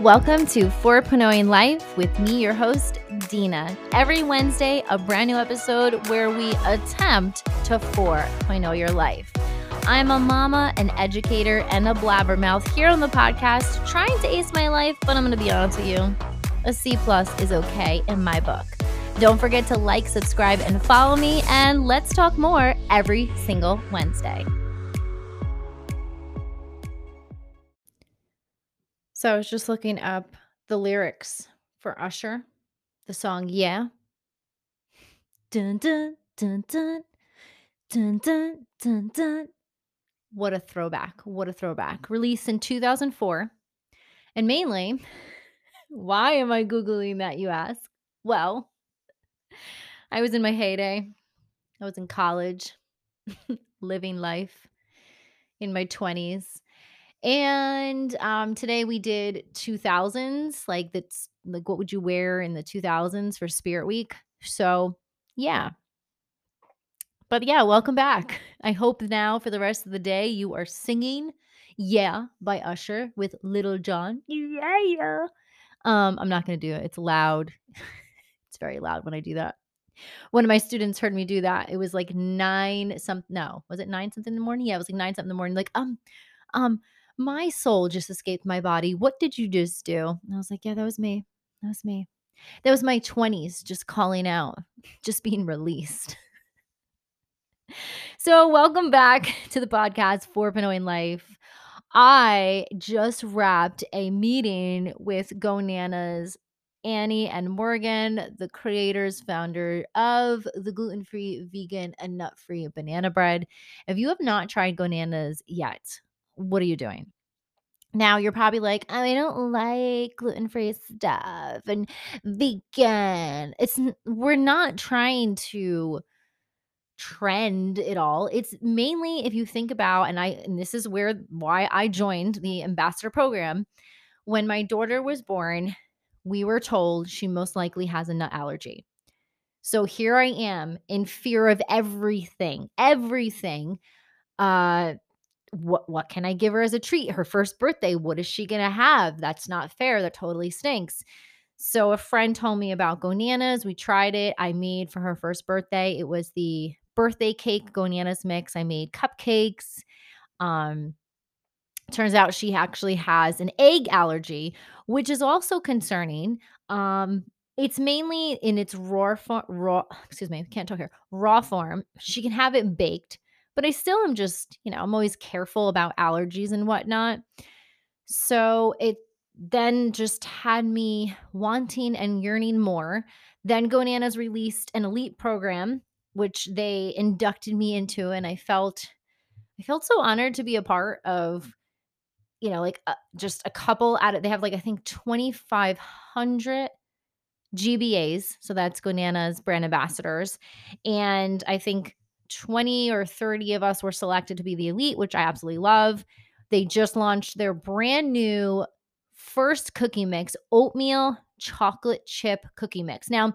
Welcome to 4.0 Life with me, your host, Deana. Every Wednesday, a brand new episode where we attempt to 4.0 your life. I'm a mama, an educator, and a blabbermouth here on the podcast, trying to ace my life, but I'm going to be honest with you. A C plus is okay in my book. Don't forget to like, subscribe, and follow me, and let's talk more every single Wednesday. So I was just looking up the lyrics for Usher, the song Yeah. Dun dun dun dun dun dun dun dun. What a throwback. What a throwback. Released in 2004. And mainly, why am I Googling that, you ask? Well, I was in my heyday. I was in college, living life in my 20s. And um, today we did 2000s, like that's like what would you wear in the 2000s for Spirit Week? So, yeah. But yeah, welcome back. I hope now for the rest of the day you are singing Yeah by Usher with Lil Jon. Yeah, yeah. Um, I'm not going to do it. It's loud. it's very loud when I do that. One of my students heard me do that. It was like nine some no, was it nine something in the morning? Yeah, it was like nine something in the morning. Like, um, um, my soul just escaped my body. What did you just do? And I was like, Yeah, that was me. That was me. That was my 20s just calling out, just being released. so, welcome back to the podcast 4.0 in Life. I just wrapped a meeting with Gonanas Annie and Morgan, the creators, founder of the gluten free, vegan, and nut free banana bread. If you have not tried Gonanas yet, what are you doing? Now you're probably like, I don't like gluten free stuff and vegan. It's we're not trying to trend it all. It's mainly if you think about, and I and this is where why I joined the ambassador program. When my daughter was born, we were told she most likely has a nut allergy. So here I am in fear of everything, everything. Uh what what can I give her as a treat? Her first birthday, what is she to have? That's not fair. That totally stinks. So a friend told me about Gonanas. We tried it. I made for her first birthday. It was the birthday cake Gonanas mix. I made cupcakes. Um turns out she actually has an egg allergy, which is also concerning. Um it's mainly in its raw form, raw, excuse me, can't talk here, raw form. She can have it baked but I still am just, you know, I'm always careful about allergies and whatnot. So it then just had me wanting and yearning more. Then Gonanas released an elite program, which they inducted me into, and I felt I felt so honored to be a part of, you know, like uh, just a couple out of they have like I think 2500 GBAs, so that's Gonanas brand ambassadors, and I think 20 or 30 of us were selected to be the elite, which I absolutely love. They just launched their brand new first cookie mix, oatmeal chocolate chip cookie mix. Now,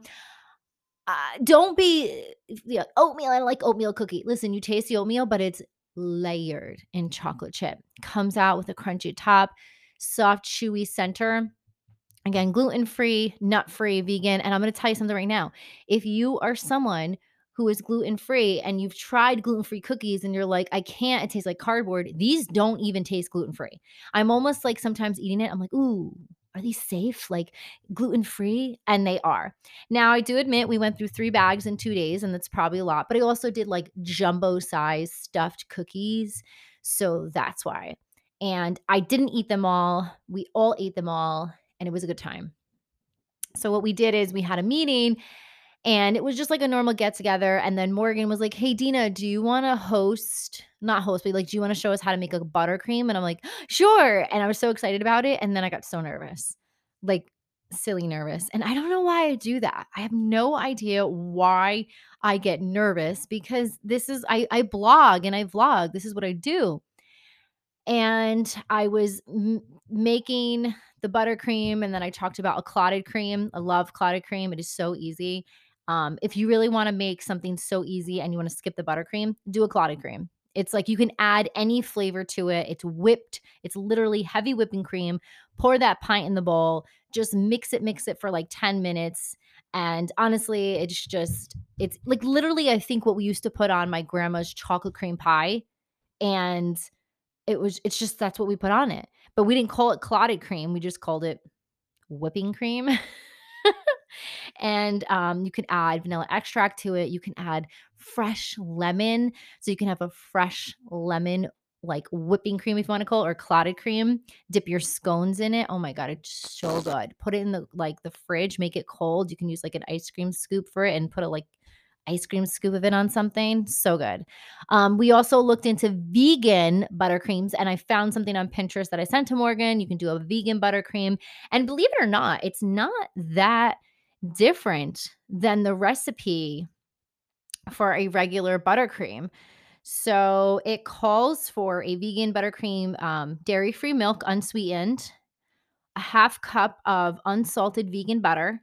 uh, don't be yeah, oatmeal. I like oatmeal cookie. Listen, you taste the oatmeal, but it's layered in mm-hmm. chocolate chip. Comes out with a crunchy top, soft, chewy center. Again, gluten free, nut free, vegan. And I'm going to tell you something right now. If you are someone who is gluten free and you've tried gluten free cookies and you're like, I can't, it tastes like cardboard. These don't even taste gluten free. I'm almost like sometimes eating it, I'm like, ooh, are these safe? Like gluten free? And they are. Now, I do admit we went through three bags in two days, and that's probably a lot, but I also did like jumbo size stuffed cookies. So that's why. And I didn't eat them all. We all ate them all, and it was a good time. So, what we did is we had a meeting and it was just like a normal get together. And then Morgan was like, Hey, Deana, do you want to host, not host, but like, do you want to show us how to make a buttercream? And I'm like, Sure. And I was so excited about it. And then I got so nervous, like silly nervous. And I don't know why I do that. I have no idea why I get nervous because this is, I, I blog and I vlog. This is what I do. And I was m- making the buttercream and then I talked about a clotted cream. I love clotted cream. It is so easy Um, if you really wanna make something so easy and you wanna skip the buttercream, do a clotted cream. It's like you can add any flavor to it. It's whipped. It's literally heavy whipping cream. Pour that pint in the bowl. Just mix it, mix it for like 10 minutes. And honestly, it's just, it's like literally, I think what we used to put on my grandma's chocolate cream pie. And it was, it's just that's what we put on it. But we didn't call it clotted cream. We just called it whipping cream. and um, you can add vanilla extract to it. You can add fresh lemon. So you can have a fresh lemon like whipping cream if you want to call it or clotted cream dip your scones in it oh my god it's so good put it in the like the fridge make it cold you can use like an ice cream scoop for it and put a like ice cream scoop of it on something so good um, we also looked into vegan buttercreams and i found something on pinterest that i sent to morgan you can do a vegan buttercream and believe it or not it's not that different than the recipe for a regular buttercream. So it calls for a vegan buttercream, um, dairy free milk, unsweetened, a half cup of unsalted vegan butter,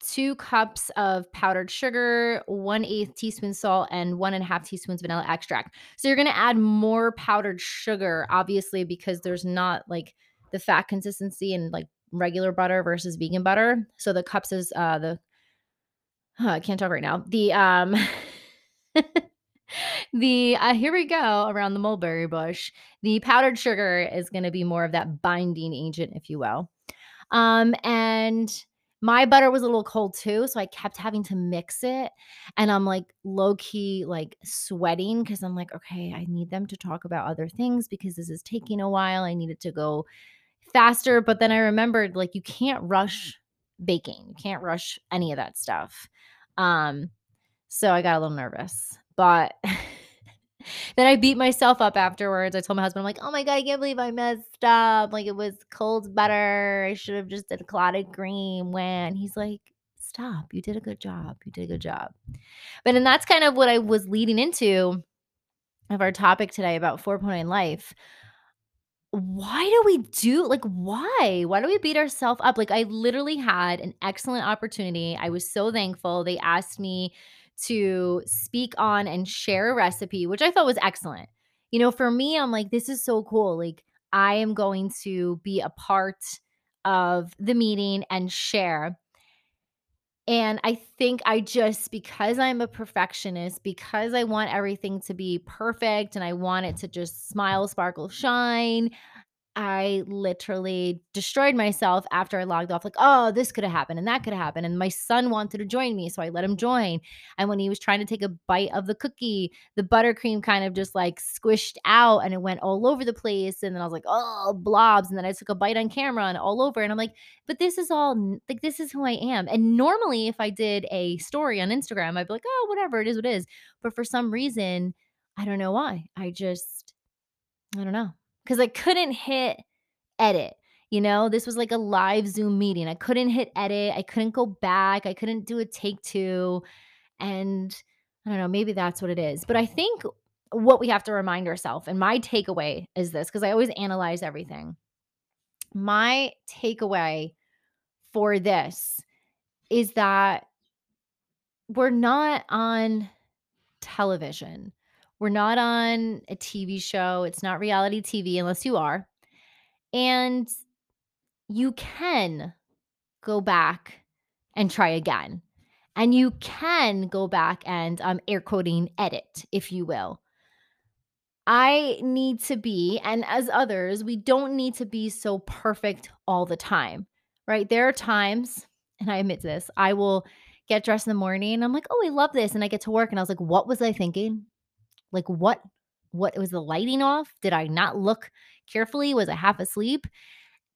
two cups of powdered sugar, one eighth teaspoon salt, and one and a half teaspoons vanilla extract. So you're going to add more powdered sugar, obviously, because there's not like the fat consistency and like regular butter versus vegan butter. So the cups is uh the huh, I can't talk right now. The um the uh, here we go around the mulberry bush. The powdered sugar is going to be more of that binding agent, if you will. Um, and my butter was a little cold too, so I kept having to mix it. And I'm like low key like sweating because I'm like, okay, I need them to talk about other things because this is taking a while. I need it to go faster. But then I remembered like you can't rush baking, you can't rush any of that stuff. Um, so I got a little nervous, but then I beat myself up afterwards. I told my husband, I'm like, oh my God, I can't believe I messed up. Like it was cold butter. I should have just did clotted cream when he's like, stop. You did a good job. You did a good job. But and that's kind of what I was leading into of our topic today about 4.0 life why do we do like why? Why do we beat ourselves up? Like I literally had an excellent opportunity. I was so thankful. They asked me to speak on and share a recipe, which I thought was excellent. You know, for me, I'm like, this is so cool. Like, I am going to be a part of the meeting and share. And I think I just, because I'm a perfectionist, because I want everything to be perfect and I want it to just smile, sparkle, shine, I literally destroyed myself after I logged off. Like, oh, this could have happened and that could have happened. And my son wanted to join me, so I let him join. And when he was trying to take a bite of the cookie, the buttercream kind of just like squished out and it went all over the place. And then I was like, oh, blobs. And then I took a bite on camera and all over. And I'm like, but this is all like, this is who I am. And normally, if I did a story on Instagram, I'd be like, oh, whatever, it is what it is. But for some reason, I don't know why. I just, I don't know because I couldn't hit edit. You know, this was like a live Zoom meeting. I couldn't hit edit. I couldn't go back. I couldn't do a take two. And I don't know, maybe that's what it is. But I think what we have to remind ourselves, and my takeaway is this because I always analyze everything. My takeaway for this is that we're not on television. We're not on a TV show. It's not reality TV unless you are. And you can go back and try again. And you can go back and um, air quoting edit, if you will. I need to be, and as others, we don't need to be so perfect all the time, right? There are times, and I admit this, I will get dressed in the morning and I'm like, oh, I love this. And I get to work and I was like, what was I thinking? Like what what was the lighting off? Did I not look carefully? Was I half asleep?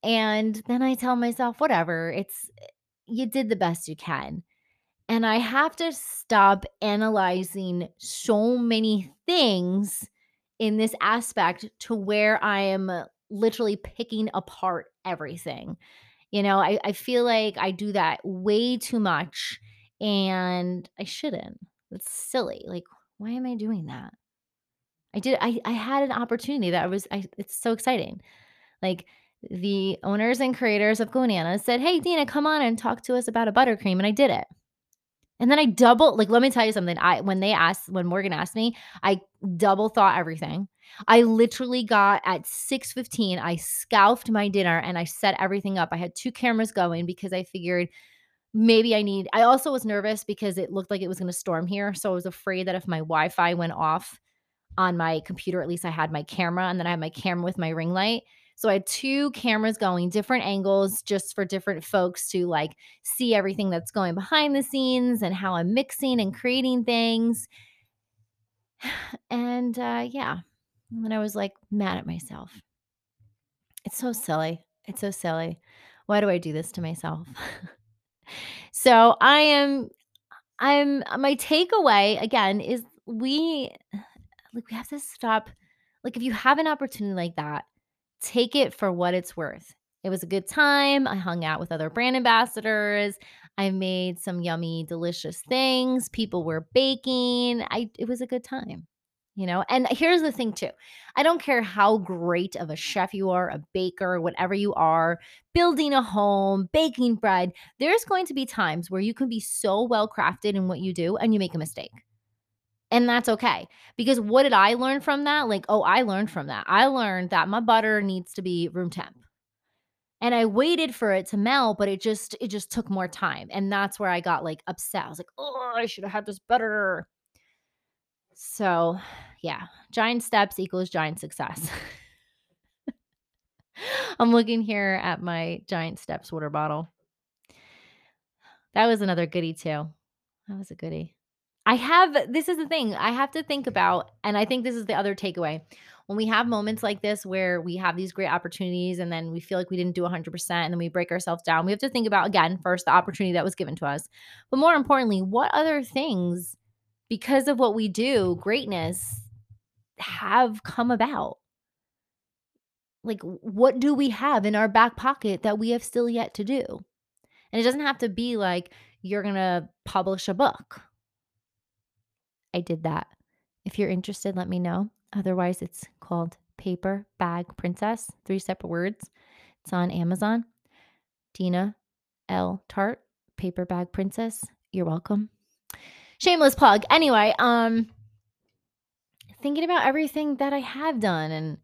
And then I tell myself, whatever, it's eh, you did the best you can. And I have to stop analyzing so many things in this aspect to where I am literally picking apart everything. You know, I, I feel like I do that way too much and I shouldn't. It's silly. Like, why am I doing that? I did I I had an opportunity that I was I it's so exciting. Like the owners and creators of GoNanas said, "Hey, Deana, come on and talk to us about a buttercream," and I did it. And then I double like, let me tell you something. I when they asked when Morgan asked me, I double thought everything. I literally got at 6:15, I scalped my dinner and I set everything up. I had 2 cameras going because I figured maybe I need I also was nervous because it looked like it was gonna storm here, so I was afraid that if my Wi-Fi went off on my computer, at least I had my camera, and then I had my camera with my ring light. So I had 2 cameras going, different angles just for different folks to, like, see everything that's going behind the scenes and how I'm mixing and creating things. And, uh, yeah. And then I was, like, mad at myself. It's so silly. It's so silly. Why do I do this to myself? So I am I'm my takeaway again is we like we have to stop like if you have an opportunity like that, take it for what it's worth. It was a good time. I hung out with other brand ambassadors. I made some yummy delicious things. People were baking. I it was a good time. You know, and here's the thing too. I don't care how great of a chef you are, a baker, whatever you are, building a home, baking bread, there's going to be times where you can be so well crafted in what you do and you make a mistake. And that's okay. Because what did I learn from that? Like, oh, I learned from that. I learned that my butter needs to be room temp. And I waited for it to melt, but it just it just took more time. And that's where I got like upset. I was like, "Oh, I should have had this butter." So, yeah, giant steps equals giant success. I'm looking here at my giant steps water bottle. That was another goodie too. That was a goodie. I have this is the thing I have to think about, and I think this is the other takeaway. When we have moments like this where we have these great opportunities and then we feel like we didn't do 100% and then we break ourselves down, we have to think about again, first, the opportunity that was given to us. But more importantly, what other things, because of what we do, greatness have come about? Like, what do we have in our back pocket that we have still yet to do? And it doesn't have to be like you're going to publish a book I did that. If you're interested, let me know. Otherwise, it's called Paper Bag Princess, three separate words. It's on Amazon. Deana L. Tart, Paper Bag Princess. You're welcome. Shameless plug. Anyway, um, thinking about everything that I have done and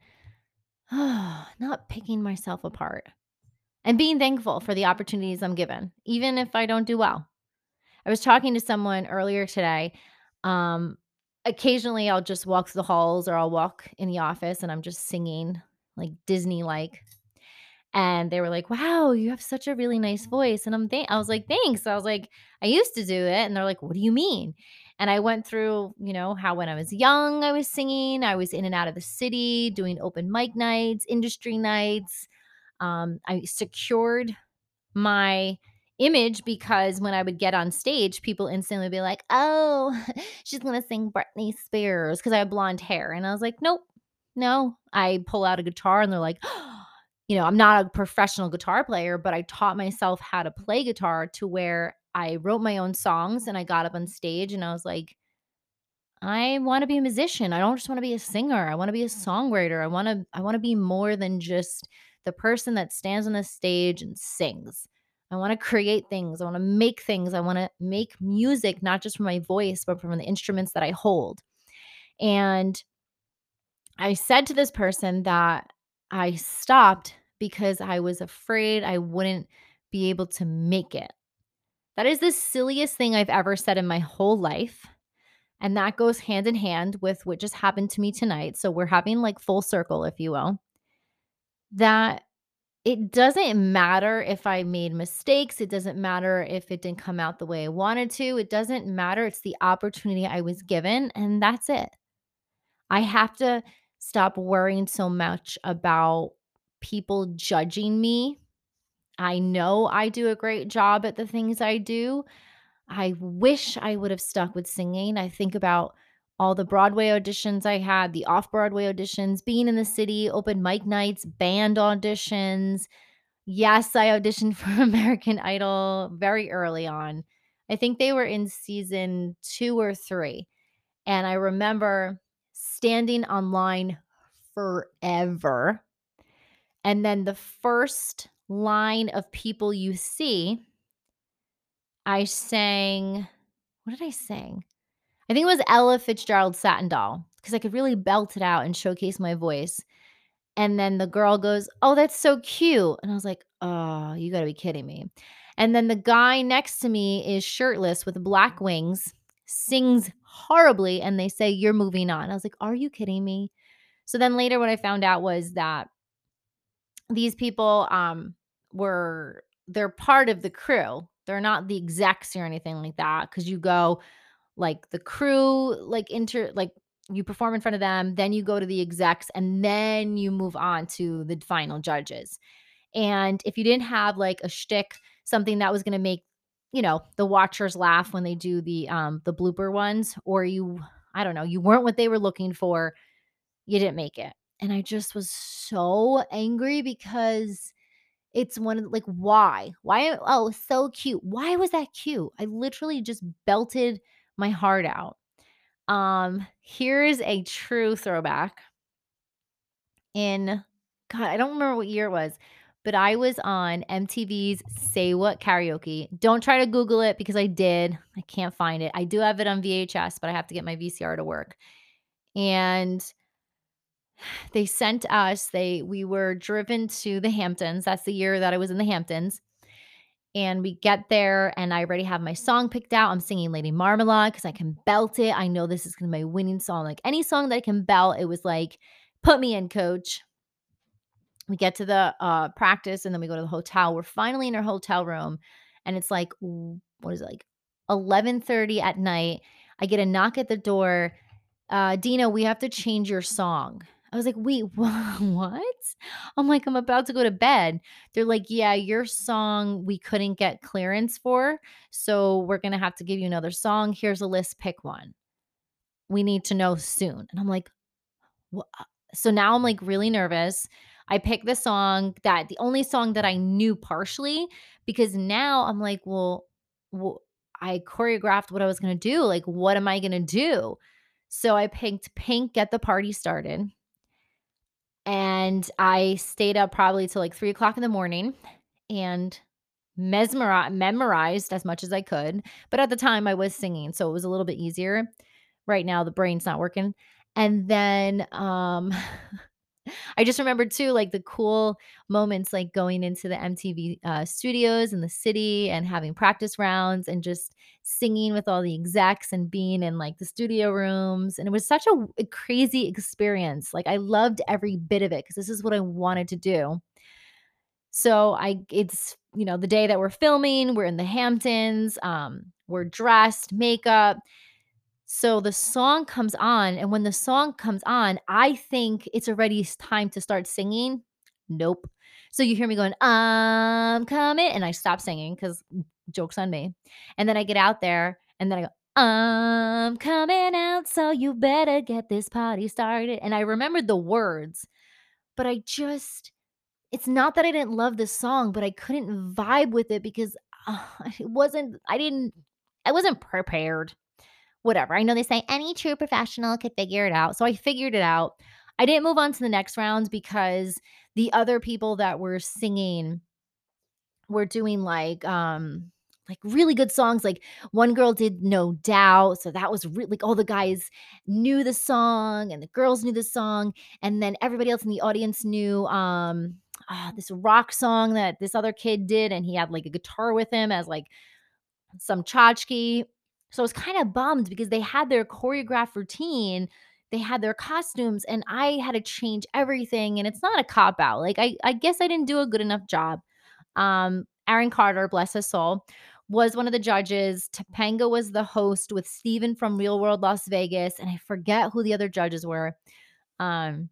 oh, not picking myself apart and being thankful for the opportunities I'm given, even if I don't do well. I was talking to someone earlier today um, occasionally I'll just walk through the halls or I'll walk in the office and I'm just singing like Disney like. And they were like, "Wow, you have such a really nice voice." And I'm th- I was like, "Thanks." I was like, "I used to do it." And they're like, "What do you mean?" And I went through, you know, how when I was young, I was singing. I was in and out of the city doing open mic nights, industry nights. Um, I secured my image because when I would get on stage, people instantly be like, "Oh, she's gonna sing Britney Spears" because I have blonde hair, and I was like, "Nope, no." I pull out a guitar, and they're like, you know, I'm not a professional guitar player, but I taught myself how to play guitar to where I wrote my own songs, and I got up on stage, and I was like, I want to be a musician. I don't just want to be a singer. I want to be a songwriter. I want to I want to be more than just the person that stands on the stage and sings. I want to create things. I want to make things. I want to make music, not just from my voice, but from the instruments that I hold. And I said to this person that I stopped because I was afraid I wouldn't be able to make it. That is the silliest thing I've ever said in my whole life. And that goes hand in hand with what just happened to me tonight. So we're having like full circle, if you will. That it doesn't matter if I made mistakes. It doesn't matter if it didn't come out the way I wanted to. It doesn't matter. It's the opportunity I was given, and that's it. I have to stop worrying so much about people judging me. I know I do a great job at the things I do. I wish I would have stuck with singing. I think about all the Broadway auditions I had, the off Broadway auditions, being in the city, open mic nights, band auditions. Yes, I auditioned for American Idol very early on. I think they were in season two or three. And I remember standing online forever. And then the first line of people you see, I sang what did I sing? I think it was Ella Fitzgerald Satin Doll because I could really belt it out and showcase my voice. And then the girl goes, "Oh, that's so cute." And I was like, "Oh, you gotta be kidding me." And then the guy next to me is shirtless with black wings, sings horribly, and they say, "You're moving on." I was like, "Are you kidding me?" So then later what I found out was that these people um were they're part of the crew. They're not the execs or anything like that cuz you go like the crew like inter like you perform in front of them, then you go to the execs and then you move on to the final judges. And if you didn't have like a shtick, something that was going to make, you know, the watchers laugh when they do the um the blooper ones, or you, I don't know, you weren't what they were looking for, you didn't make it. And I just was so angry because it's one of like why? Why oh so cute. Why was that cute? I literally just belted my heart out. Um, here's a true throwback. In God, I don't remember what year it was, but I was on MTV's Say What Karaoke. Don't try to Google it because I did. I can't find it. I do have it on VHS, but I have to get my VCR to work. And they sent us, they we were driven to the Hamptons. That's the year that I was in the Hamptons. And we get there, and I already have my song picked out. I'm singing Lady Marmalade because I can belt it. I know this is gonna be my winning song. Like any song that I can belt, it was like, put me in, coach. We get to the uh, practice and then we go to the hotel. We're finally in our hotel room, and it's like, what is it, like 11:30 at night. I get a knock at the door. Uh, Deana, we have to change your song. I was like, wait, wha- what? I'm like, I'm about to go to bed. They're like, yeah, your song we couldn't get clearance for. So we're going to have to give you another song. Here's a list, pick one. We need to know soon. And I'm like, "Wha- uh," so now I'm like really nervous. I picked the song that the only song that I knew partially because now I'm like, well, well I choreographed what I was going to do. Like, what am I going to do? So I picked Pink, Get the Party Started. And I stayed up probably till like three o'clock in the morning and mesmerized, memorized as much as I could. But at the time I was singing, so it was a little bit easier. Right now the brain's not working. And then um I just remembered too, like the cool moments, like going into the MTV uh, studios in the city and having practice rounds and just singing with all the execs and being in like the studio rooms. And it was such a, a crazy experience. Like I loved every bit of it because this is what I wanted to do. So I, it's, you know, the day that we're filming, we're in the Hamptons, um, we're dressed, makeup, so the song comes on, and when the song comes on, I think it's already time to start singing. Nope. So you hear me going, I'm coming, and I stop singing because joke's on me. And then I get out there, and then I go, I'm coming out, so you better get this party started. And I remembered the words, but I just, it's not that I didn't love the song, but I couldn't vibe with it because uh, it wasn't, I didn't, I wasn't prepared whatever. I know they say any true professional could figure it out. So I figured it out. I didn't move on to the next rounds because the other people that were singing were doing like um like really good songs. Like one girl did No Doubt. So that was really like all the guys knew the song and the girls knew the song. And then everybody else in the audience knew um ah, this rock song that this other kid did. And he had like a guitar with him as like some tchotchke. So I was kind of bummed because they had their choreographed routine, they had their costumes, and I had to change everything. And it's not a cop out. Like I, I guess I didn't do a good enough job. Um, Aaron Carter, bless his soul, was one of the judges. Topanga was the host with Steven from Real World Las Vegas, and I forget who the other judges were. Um,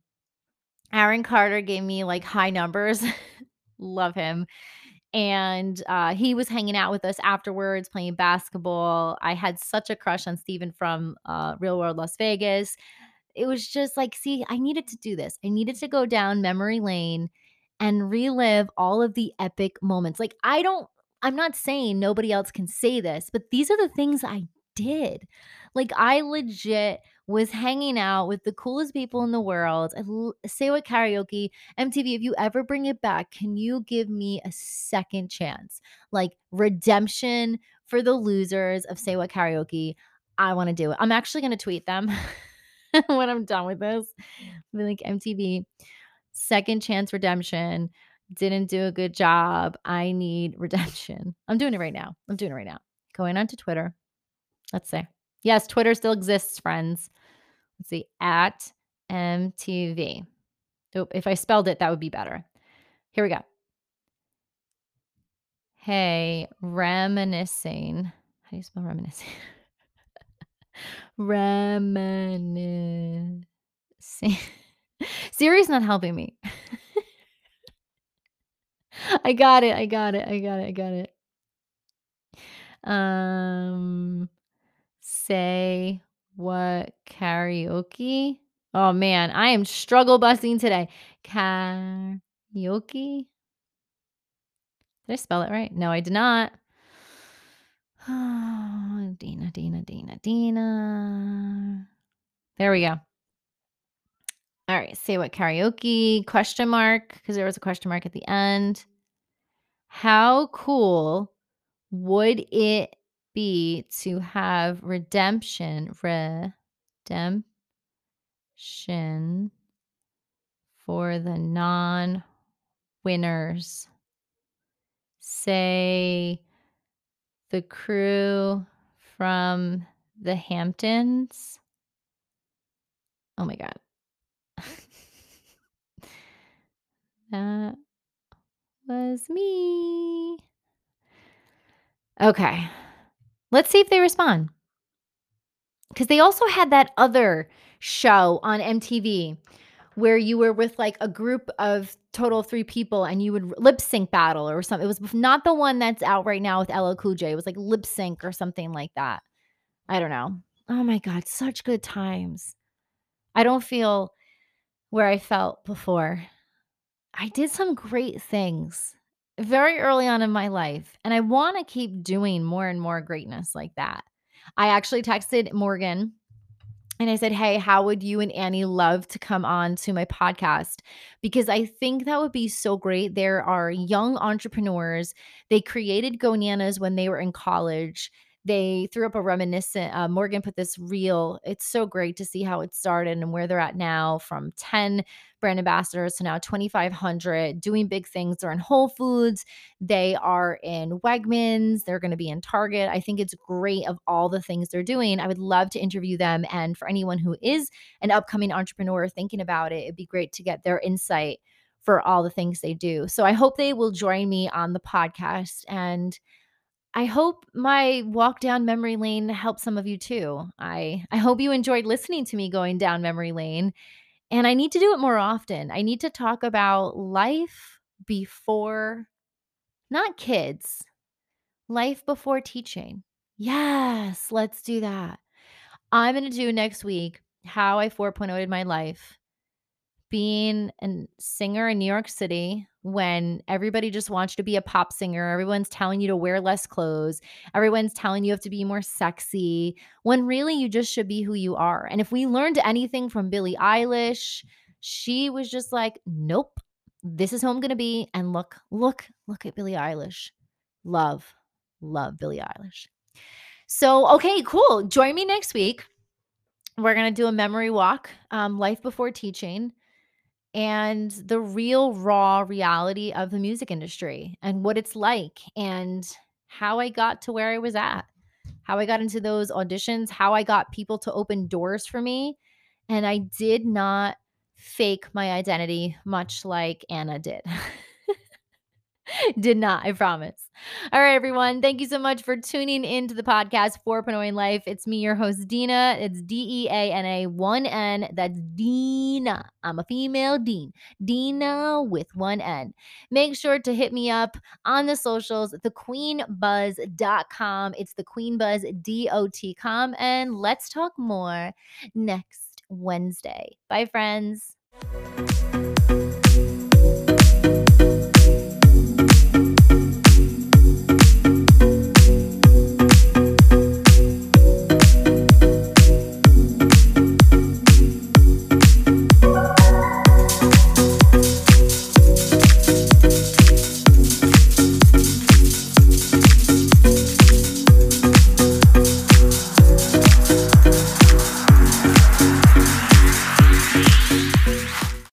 Aaron Carter gave me like high numbers. Love him and uh, he was hanging out with us afterwards playing basketball. I had such a crush on Steven from uh, Real World Las Vegas. It was just like, see, I needed to do this. I needed to go down memory lane and relive all of the epic moments. Like, I don't, I'm not saying nobody else can say this, but these are the things I did. Like, I legit was hanging out with the coolest people in the world. Say what karaoke, MTV, if you ever bring it back, can you give me a second chance? Like redemption for the losers of Say What Karaoke. I want to do it. I'm actually going to tweet them when I'm done with this. Be like MTV, second chance redemption. Didn't do a good job. I need redemption. I'm doing it right now. I'm doing it right now. Going on to Twitter. Let's say. Yes, Twitter still exists, friends. Let's see. At MTV. Oh, if I spelled it, that would be better. Here we go. Hey, reminiscing. How do you spell reminiscing? reminiscing. Siri's not helping me. I got it. I got it. I got it. I got it. Um, say what karaoke? Oh man, I am struggle busting today. Karaoke? Did I spell it right? No, I did not. Oh, Deana, Deana, Deana, Deana. There we go. All right, say what karaoke question mark because there was a question mark at the end. How cool would it be to have redemption redemption for the non-winners? Say the crew from the Hamptons. Oh my god. that was me. Okay. Let's see if they respond. Because they also had that other show on MTV where you were with like a group of total three people and you would lip sync battle or something. It was not the one that's out right now with LL Cool J. It was like lip sync or something like that. I don't know. Oh my God, such good times. I don't feel where I felt before. I did some great things very early on in my life, and I want to keep doing more and more greatness like that. I actually texted Morgan and I said, Hey, how would you and Annie love to come on to my podcast? Because I think that would be so great. There are young entrepreneurs. They created Gonanas when they were in college. They threw up a reminiscent. Uh, Morgan put this reel. It's so great to see how it started and where they're at now from 10 brand ambassadors to now 2,500 doing big things. They're in Whole Foods, they are in Wegmans, they're going to be in Target. I think it's great of all the things they're doing. I would love to interview them. And for anyone who is an upcoming entrepreneur thinking about it, it'd be great to get their insight for all the things they do. So I hope they will join me on the podcast and I hope my walk down memory lane helped some of you too. I I hope you enjoyed listening to me going down memory lane and I need to do it more often. I need to talk about life before, not kids, life before teaching. Yes, let's do that. I'm going to do next week how I 4.0'd my life being a singer in New York City when everybody just wants you to be a pop singer, everyone's telling you to wear less clothes, everyone's telling you have to be more sexy, when really you just should be who you are. And if we learned anything from Billie Eilish, she was just like, nope, this is who I'm going to be. And look, look, look at Billie Eilish. Love, love Billie Eilish. So, okay, cool. Join me next week. We're going to do a memory walk, um, life before teaching and the real raw reality of the music industry and what it's like and how I got to where I was at, how I got into those auditions, how I got people to open doors for me. And I did not fake my identity, much like Anna did. Did not, I promise. All right, everyone. Thank you so much for tuning into the podcast 4.0 Life. It's me, your host, Deana. It's D E A N A 1 N. That's Deana. I'm a female Dean. Deana with one N. Make sure to hit me up on the socials, thequeenbuzz.com. It's thequeenbuzz.com. And let's talk more next Wednesday. Bye, friends.